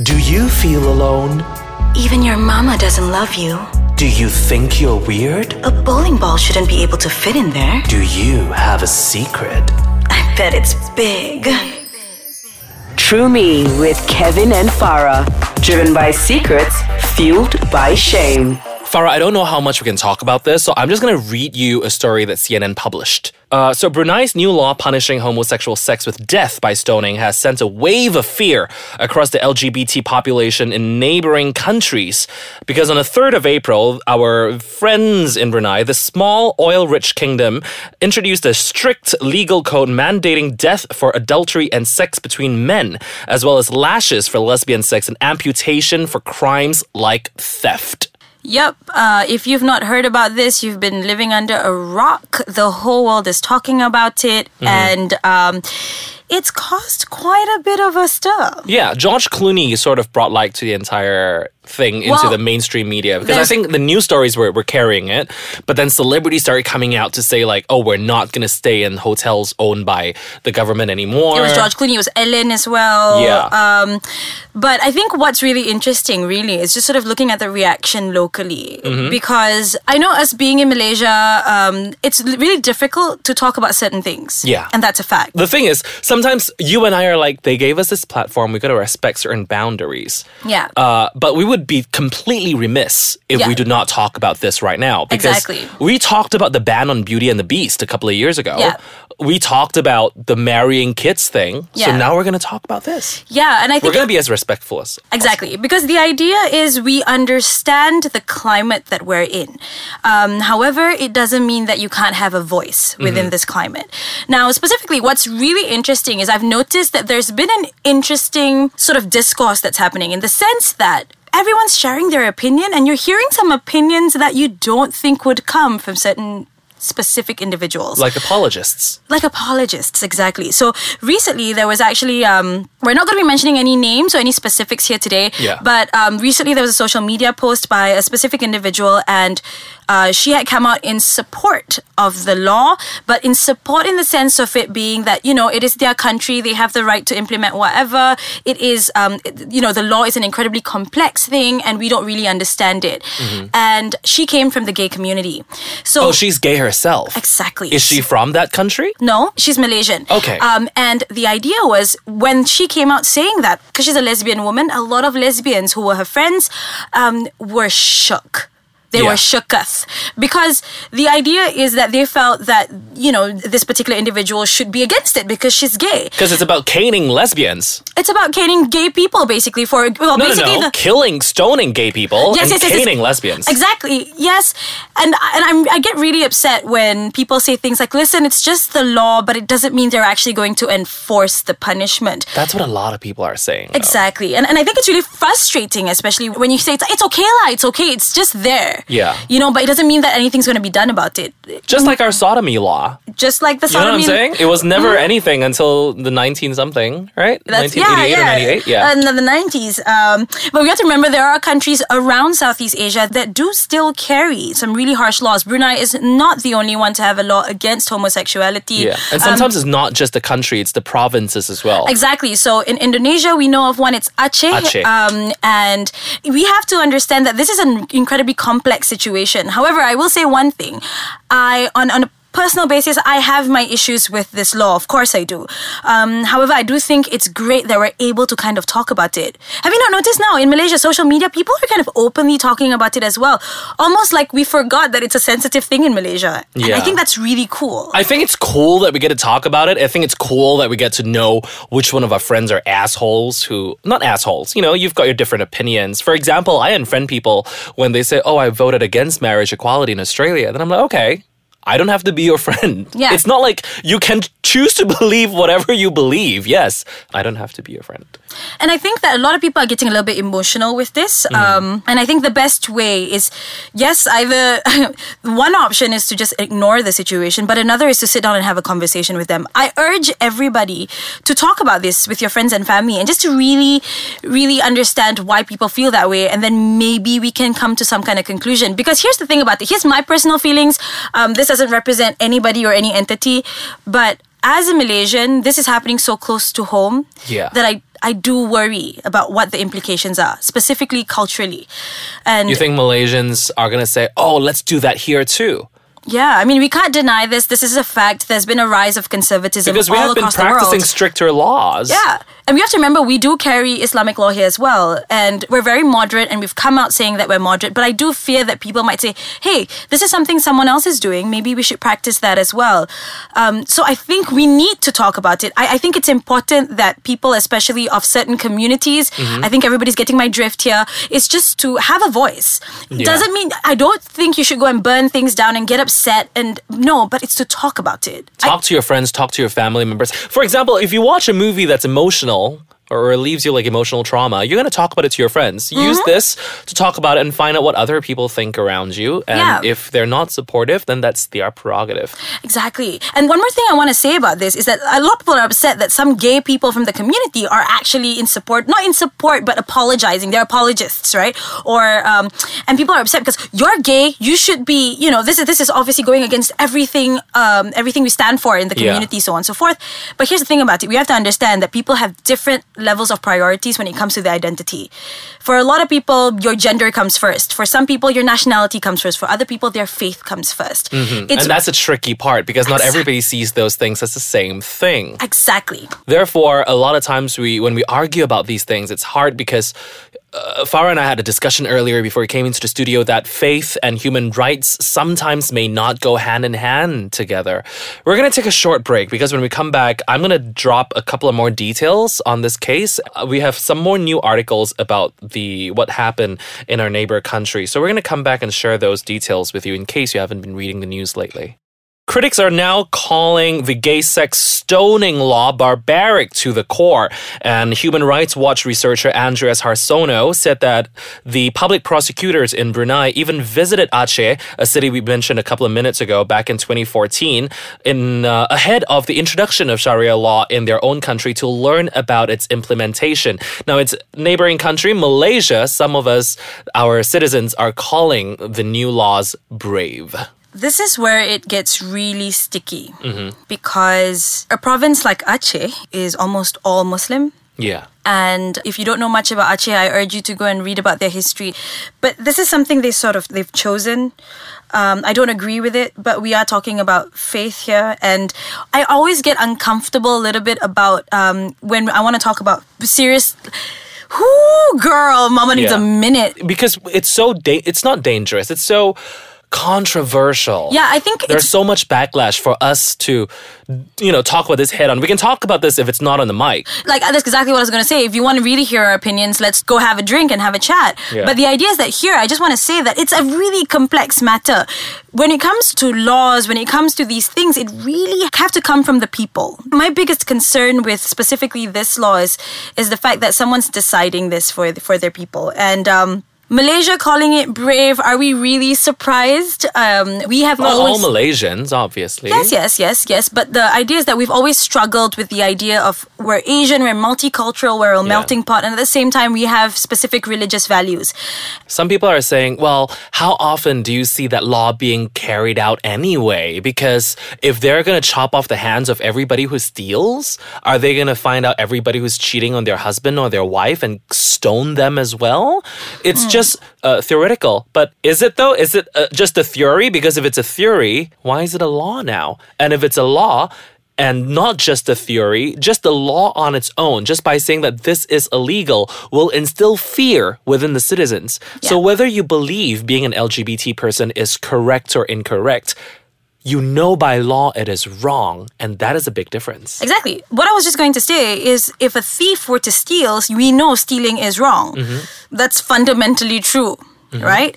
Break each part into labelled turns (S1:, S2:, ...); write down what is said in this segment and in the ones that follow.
S1: Do you feel alone?
S2: Even your mama doesn't love you.
S1: Do you think you're weird?
S2: A bowling ball shouldn't be able to fit in there.
S1: Do you have a secret?
S2: I bet it's big.
S3: True Me with Kevin and Farah. Driven by secrets, fueled by shame.
S4: Farah, I don't know how much we can talk about this, so I'm just going to read you a story that CNN published. Uh, so, Brunei's new law punishing homosexual sex with death by stoning has sent a wave of fear across the LGBT population in neighboring countries. Because on the 3rd of April, our friends in Brunei, the small oil rich kingdom, introduced a strict legal code mandating death for adultery and sex between men, as well as lashes for lesbian sex and amputation for crimes like theft.
S5: Yep. Uh, if you've not heard about this, you've been living under a rock. The whole world is talking about it,
S4: Mm-hmm.
S5: and um, it's caused quite a bit of a stir.
S4: Yeah, George Clooney sort of brought light to the entire thing into
S5: Well,
S4: the mainstream media because I think the news stories were, were carrying it, but then celebrities started coming out to say like, oh, we're not gonna stay in hotels owned by the government anymore.
S5: It was George Clooney, it was Ellen as well.
S4: Yeah.
S5: Um, but I think what's really interesting, really, is just sort of looking at the reaction locally.
S4: Mm-hmm.
S5: Because I know us being in Malaysia, um, it's really difficult to talk about certain things.
S4: Yeah.
S5: And that's a fact.
S4: The thing is, sometimes you and I are like, they gave us this platform, we gotta respect certain boundaries.
S5: Yeah.
S4: Uh, but we would be completely remiss if
S5: Yeah.
S4: we do not talk about this right now. Because
S5: Exactly.
S4: we talked about the ban on Beauty and the Beast a couple of years ago.
S5: Yeah.
S4: We talked about the marrying kids thing.
S5: Yeah.
S4: So now we're gonna talk about this.
S5: yeah. And I think We're
S4: gonna be as respectful as
S5: Exactly, because the idea is we understand the climate that we're in. Um, however, it doesn't mean that you can't have a voice within this climate. Now, specifically, what's really interesting is I've noticed that there's been an interesting sort of discourse that's happening in the sense that everyone's sharing their opinion, and you're hearing some opinions that you don't think would come from certain specific individuals
S4: like apologists.
S5: like apologists exactly so recently there was actually um we're not going to be mentioning any names or any specifics here today
S4: Yeah.
S5: but um recently there was a social media post by a specific individual and uh, she had come out in support of the law but in support in the sense of it being that you know it is their country they have the right to implement whatever it is um it- you know the law is an incredibly complex thing and we don't really understand it and she came from the gay community so
S4: Mm-hmm. Oh, she's gay herself.
S5: exactly
S4: Is she from that country?
S5: no, she's Malaysian.
S4: Okay.
S5: Um, and the idea was when she came out saying that, because she's a lesbian woman, a lot of lesbians who were her friends um, were shook. They
S4: Yeah.
S5: were shooketh because the idea is that they felt that you know this particular individual should be against it because she's gay.
S4: Because it's about caning lesbians.
S5: It's about caning gay people basically for well
S4: No, no,
S5: basically
S4: no.
S5: the
S4: Killing, stoning gay people
S5: Yes,
S4: and
S5: yes, yes,
S4: caning lesbians.
S5: Exactly. Yes, and and I'm I get really upset when people say things like, "Listen, it's just the law, but it doesn't mean they're actually going to enforce the punishment."
S4: That's what a lot of people are saying. though.
S5: Exactly, and and I think it's really frustrating, especially when you say it's it's okay lah, it's okay, it's just there.
S4: Yeah.
S5: You know, but it doesn't mean that anything's going to be done about it.
S4: Just like our sodomy law.
S5: Just like the
S4: You know what I'm saying? It was never anything until the 19 something, right?
S5: That's
S4: 1988
S5: yeah,
S4: or
S5: yeah.
S4: 98? Yeah.
S5: In the nineties. Um, but we have to remember there are countries around Southeast Asia that do still carry some really harsh laws. Brunei is not the only one to have a law against homosexuality.
S4: yeah. And
S5: Um,
S4: sometimes it's not just the country, it's the provinces as well.
S5: Exactly. So in Indonesia, we know of one. It's Aceh.
S4: Aceh.
S5: Um, and we have to understand that this is an incredibly complex situation. However, I will say one thing. I on on a personal basis, I have my issues with this law. Of course, I do. Um, however, I do think it's great that we're able to kind of talk about it. Have you not noticed now in Malaysia, social media, people are kind of openly talking about it as well, almost like we forgot that it's a sensitive thing in Malaysia. And I think that's really cool.
S4: I think it's cool that we get to talk about it. I think it's cool that we get to know which one of our friends are assholes who, not assholes, you know, you've got your different opinions. For example, I unfriend people when they say, oh, I voted against marriage equality in Australia. Then I'm like, okay. I don't have to be your friend.
S5: Yeah.
S4: It's not like you can choose to believe whatever you believe. Yes, I don't have to be your friend.
S5: And I think that a lot of people are getting a little bit emotional with this.
S4: Mm-hmm.
S5: Um, and I think the best way is, yes, either one option is to just ignore the situation, but another is to sit down and have a conversation with them. I urge everybody to talk about this with your friends and family and just to really, really understand why people feel that way. And then maybe we can come to some kind of conclusion. Because here's the thing about it here's my personal feelings. Um, this doesn't represent anybody or any entity, but as a Malaysian, this is happening so close to home
S4: Yeah.
S5: that I I do worry about what the implications are, specifically culturally. And
S4: You think Malaysians are gonna say, "Oh, let's do that here too"?
S5: Yeah, I mean, we can't deny this. This is a fact. There's been a rise of conservatism
S4: Because we
S5: all
S4: have been practicing stricter laws.
S5: Yeah. And we have to remember we do carry Islamic law here as well. And we're very moderate and we've come out saying that we're moderate. But I do fear that people might say, hey, this is something someone else is doing. Maybe we should practice that as well. Um, so I think we need to talk about it. I, I think it's important that people, especially of certain communities,
S4: Mm-hmm.
S5: I think everybody's getting my drift here, is just to have a voice.
S4: Yeah.
S5: Doesn't mean, I don't think you should go and burn things down and get upset. And no, but it's to talk about it. I-
S4: Talk to your friends, talk to your family members. For example, if you watch a movie that's emotional or leaves you like emotional trauma, you're going to talk about it to your friends.
S5: Mm-hmm.
S4: Use this to talk about it and find out what other people think around you. And
S5: Yeah.
S4: if they're not supportive, then that's their prerogative.
S5: Exactly. And one more thing I want to say about this is that a lot of people are upset that some gay people from the community are actually in support, not in support, but apologizing. They're apologists, right? Or um, and people are upset because you're gay. You should be, you know, this is this is obviously going against everything, um, everything we stand for in the
S4: Yeah.
S5: community, so on and so forth. But here's the thing about it: we have to understand that people have different levels of priorities when it comes to their identity. For a lot of people, your gender comes first. For some people, your nationality comes first. For other people, their faith comes 1st
S4: Mm-hmm. and that's a tricky part because not everybody sees those things as the same thing.
S5: exactly.
S4: Therefore, a lot of times we, when we argue about these things, it's hard because uh, Farah and I had a discussion earlier before we came into the studio that faith and human rights sometimes may not go hand in hand together. We're going to take a short break because when we come back, I'm going to drop a couple of more details on this case. Uh, we have some more new articles about the what happened in our neighbor country. So we're going to come back and share those details with you in case you haven't been reading the news lately. Critics are now calling the gay sex stoning law barbaric to the core. And Human Rights Watch researcher Andreas Harsono said that the public prosecutors in Brunei even visited Aceh, a city we mentioned a couple of minutes ago, back in 2014, in uh, ahead of the introduction of Sharia law in their own country to learn about its implementation. Now, its neighboring country, Malaysia, some of us, our citizens, are calling the new laws brave.
S5: This is where it gets really sticky
S4: Mm-hmm.
S5: because a province like Aceh is almost all Muslim.
S4: Yeah.
S5: And if you don't know much about Aceh, I urge you to go and read about their history. But this is something they sort of they've chosen. Um, I don't agree with it, but we are talking about faith here, and I always get uncomfortable a little bit about um, when I want to talk about serious. Whoo, girl, Mama needs
S4: Yeah.
S5: a minute.
S4: because it's so da- it's not dangerous it's so controversial
S5: Yeah, I think
S4: there's so much backlash for us to you know talk about this head on we can talk about this if it's not on the mic
S5: like that's exactly what I was going to say. If you want to really hear our opinions, let's go have a drink and have a chat.
S4: Yeah.
S5: But the idea is that here, I just want to say that it's a really complex matter. When it comes to laws, when it comes to these things, it really have to come from the people. My biggest concern with specifically this law is, is the fact that someone's deciding this for for their people and. um Malaysia calling it brave. Are we really surprised? Um, we have
S4: not
S5: always
S4: all malaysians obviously
S5: Yes, yes, yes, yes. But the idea is that we've always struggled with the idea of we're Asian, we're multicultural, we're a melting pot, and at the same time we have specific religious values.
S4: some people are saying well how often do you see that law being carried out anyway because if they're going to chop off the hands of everybody who steals are they going to find out everybody who's cheating on their husband or their wife and stone them as well it's just uh, theoretical but is it though? Is it uh, just a theory? Because if it's a theory why is it a law now? And if it's a law and not just a theory, just the law on its own, just by saying that this is illegal, will instill fear within the citizens. So, whether you believe being an LGBT person is correct or incorrect, you know by law it is wrong, and that is a big difference.
S5: Exactly. What I was just going to say is if a thief were to steal, we know stealing is wrong. That's fundamentally true, right?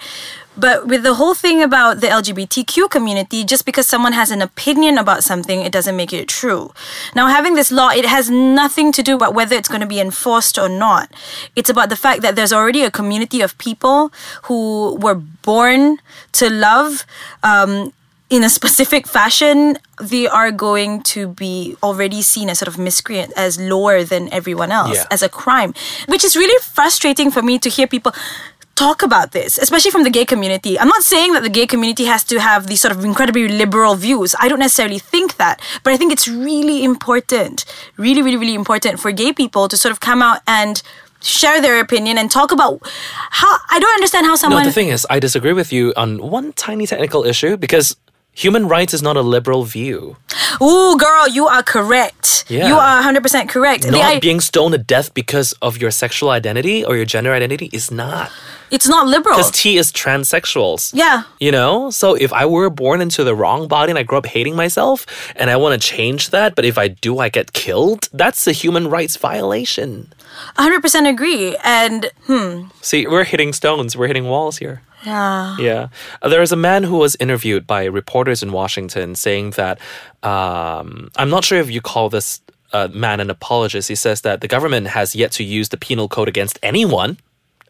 S5: But with the whole thing about the LGBTQ community, just because someone has an opinion about something, it doesn't make it true. Now, having this law, it has nothing to do about whether it's going to be enforced or not. It's about the fact that there's already a community of people who were born to love. Um, in a specific fashion, they are going to be already seen as sort of miscreant, as lower than everyone else,
S4: Yeah.
S5: as a crime, which is really frustrating for me to hear people talk about this, especially from the gay community. I'm not saying that the gay community has to have these sort of incredibly liberal views. I don't necessarily think that, but I think it's really important, really, really, really important for gay people to sort of come out and share their opinion and talk about how I don't understand how someone
S4: No, the thing is, I disagree with you on one tiny technical issue because human rights is not a liberal view.
S5: Ooh, girl, you are correct.
S4: Yeah.
S5: You are 100% correct.
S4: Not
S5: i-
S4: being stoned to death because of your sexual identity or your gender identity is not.
S5: it's not liberal.
S4: Because T is transsexuals.
S5: yeah.
S4: You know? So if I were born into the wrong body and I grew up hating myself and I want to change that, but if I do, I get killed, that's a human rights violation.
S5: 100% agree. And hmm,
S4: See, we're hitting stones, we're hitting walls here.
S5: Yeah.
S4: Yeah. Uh, There is a man who was interviewed by reporters in Washington saying that, um, I'm not sure if you call this uh, man an apologist. He says that the government has yet to use the penal code against anyone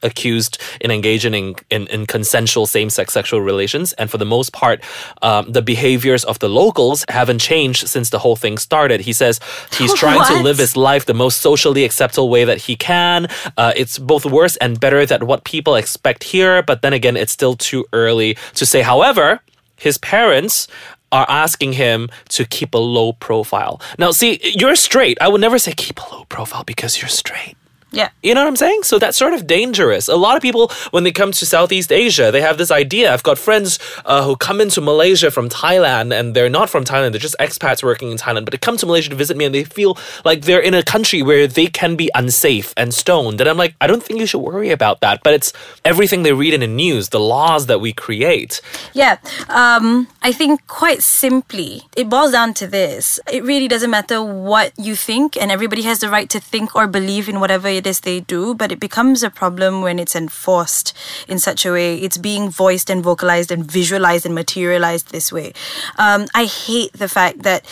S4: accused in engaging in, in, in consensual same-sex sexual relations. And for the most part um, the behaviors of the locals haven't changed since the whole thing started. He says he's trying to live his life the most socially acceptable way that he can. Uh, it's both worse and better than what people expect here. But then again it's still too early to say. However his parents are asking him to keep a low profile. Now see you're straight. I would never say keep a low profile because you're straight
S5: Yeah.
S4: you know what I'm saying? So that's sort of dangerous. A lot of people, when they come to Southeast Asia, they have this idea. I've got friends uh, who come into Malaysia from Thailand and they're not from Thailand, they're just expats working in Thailand, but they come to Malaysia to visit me and they feel like they're in a country where they can be unsafe and stoned. And I'm like, I don't think you should worry about that. But it's everything they read in the news, the laws that we create.
S5: Yeah. Um, I think quite simply, it boils down to this. It really doesn't matter what you think, and everybody has the right to think or believe in whatever it is they do, but it becomes a problem when it's enforced in such a way. It's being voiced and vocalized and visualized and materialized this way. Um, I hate the fact that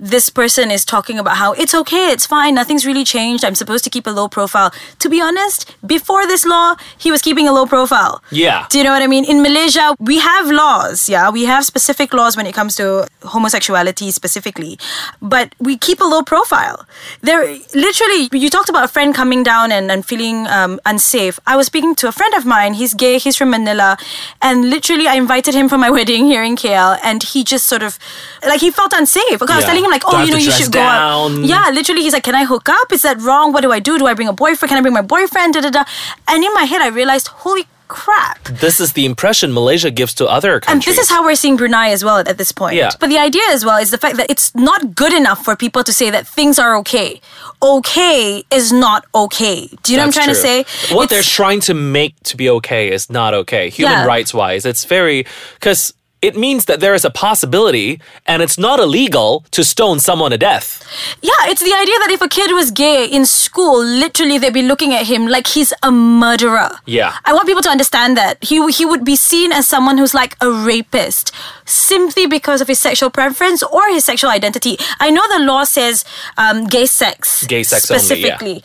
S5: this person is talking about how it's okay, it's fine, nothing's really changed. I'm supposed to keep a low profile. To be honest, before this law, he was keeping a low profile.
S4: Yeah.
S5: Do you know what I mean? In Malaysia, we have laws, yeah. We have specific laws when it comes to homosexuality specifically, but we keep a low profile. There, literally, you talked about a friend coming down and, and feeling um, unsafe. I was speaking to a friend of mine. He's gay. He's from Manila, and literally, I invited him for my wedding here in KL, and he just sort of, like, he felt unsafe. Because I was
S4: Yeah.
S5: telling him like, oh, you know, you should go out. Yeah, literally, he's like, can I hook up? Is that wrong? What do I do? Do I bring a boyfriend? Can I bring my boyfriend? Da da da. And in my head, I realized, holy crap.
S4: This is the impression Malaysia gives to other countries.
S5: And this is how we're seeing Brunei as well at this point.
S4: Yeah.
S5: But the idea as well is the fact that it's not good enough for people to say that things are okay. Okay is not okay. Do you know what I'm trying
S4: That's
S5: to say?
S4: What
S5: It's-
S4: they're trying to make to be okay is not okay. Human
S5: Yeah.
S4: rights wise, it's very because it means that there is a possibility and it's not illegal to stone someone to death.
S5: Yeah, it's the idea that if a kid was gay in school, literally they'd be looking at him like he's a murderer.
S4: Yeah.
S5: I want people to understand that. He, he would be seen as someone who's like a rapist simply because of his sexual preference or his sexual identity. I know the law says um, gay sex.
S4: Gay sex only, yeah.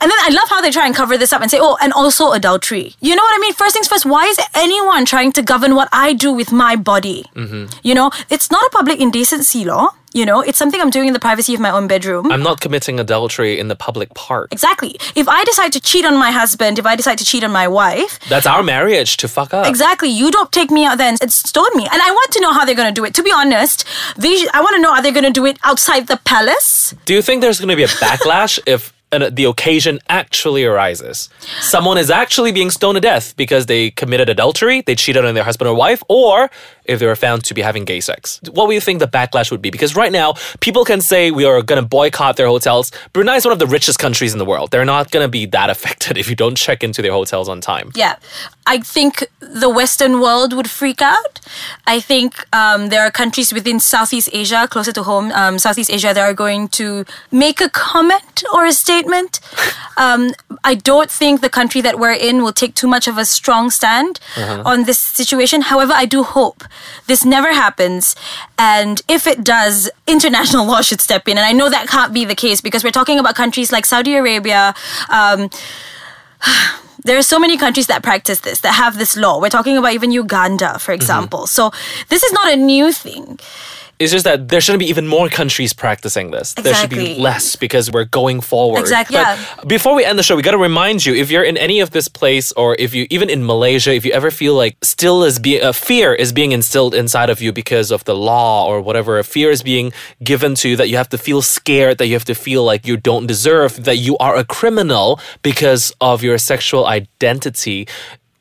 S5: And then I love how they try and cover this up and say, oh, and also adultery. You know what I mean? First things first, why is anyone trying to govern what I do with my body?
S4: Mm-hmm.
S5: You know, it's not a public indecency law. You know, it's something I'm doing in the privacy of my own bedroom.
S4: I'm not committing adultery in the public park.
S5: Exactly. If I decide to cheat on my husband, if I decide to cheat on my wife,
S4: That's our marriage to fuck up.
S5: exactly, you don't take me out there and stone me. And I want to know how they're going to do it. To be honest, I want to know are they going to do it outside the palace?
S4: Do you think there's going to be a backlash if an, the occasion actually arises? Someone is actually being stoned to death because they committed adultery, they cheated on their husband or wife, or if they were found to be having gay sex. What do you think the backlash would be? Because right now, people can say we are going to boycott their hotels. Brunei is one of the richest countries in the world. They're not going to be that affected if you don't check into their hotels on time.
S5: Yeah. I think the Western world would freak out. I think um, there are countries within Southeast Asia, closer to home, um, Southeast Asia, that are going to make a comment or a statement. Um, I don't think the country that we're in will take too much of a strong stand on this situation. However, I do hope this never happens. And if it does, international law should step in. And I know that can't be the case because we're talking about countries like Saudi Arabia. Um, there are so many countries that practice this, that have this law. We're talking about even Uganda, for example. So this is not a new thing.
S4: It's just that there shouldn't be even more countries practicing this. There should be less because we're going forward.
S5: Exactly,
S4: But
S5: yeah.
S4: before we end the show, we got to remind you if you're in any of this place or if you even in Malaysia, if you ever feel like still is being uh, fear is being instilled inside of you because of the law or whatever, a fear is being given to you that you have to feel scared, that you have to feel like you don't deserve, that you are a criminal because of your sexual identity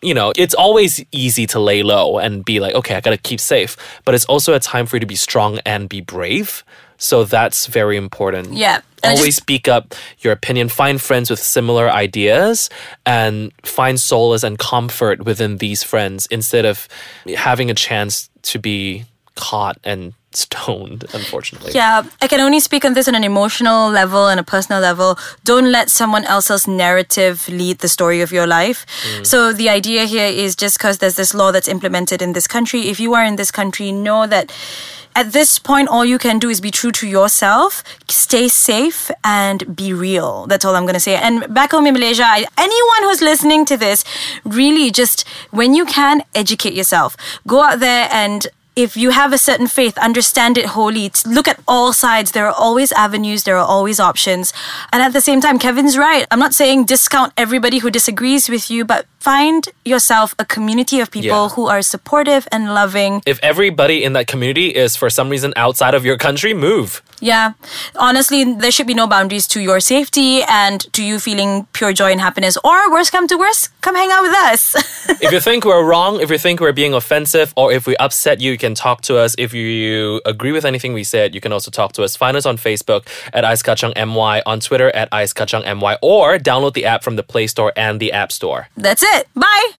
S4: you know, it's always easy to lay low and be like, okay, I gotta keep safe. But it's also a time for you to be strong and be brave. So that's very important.
S5: Yeah.
S4: Always
S5: just-
S4: speak up your opinion, find friends with similar ideas, and find solace and comfort within these friends instead of having a chance to be caught and stoned, unfortunately.
S5: Yeah, I can only speak on this on an emotional level and a personal level. Don't let someone else's narrative lead the story of your life. Mm. So the idea here is just because there's this law that's implemented in this country, if you are in this country, know that at this point, all you can do is be true to yourself, stay safe, and be real. That's all I'm going to say. And back home in Malaysia, I, anyone who's listening to this, really just when you can, educate yourself. Go out there and if you have a certain faith, understand it wholly. Look at all sides. There are always avenues, there are always options. And at the same time, Kevin's right. I'm not saying discount everybody who disagrees with you, but find yourself a community of people
S4: Yeah.
S5: who are supportive and loving.
S4: If everybody in that community is for some reason outside of your country, move.
S5: Yeah. Honestly, there should be no boundaries to your safety and to you feeling pure joy and happiness. Or worst come to worst, come hang out with us.
S4: if you think we're wrong, if you think we're being offensive, or if we upset you, you can talk to us. If you agree with anything we said, you can also talk to us. Find us on Facebook at IceKachangMY, on Twitter at IceKachangMY, or download the app from the Play Store and the App Store.
S5: That's it. Bye.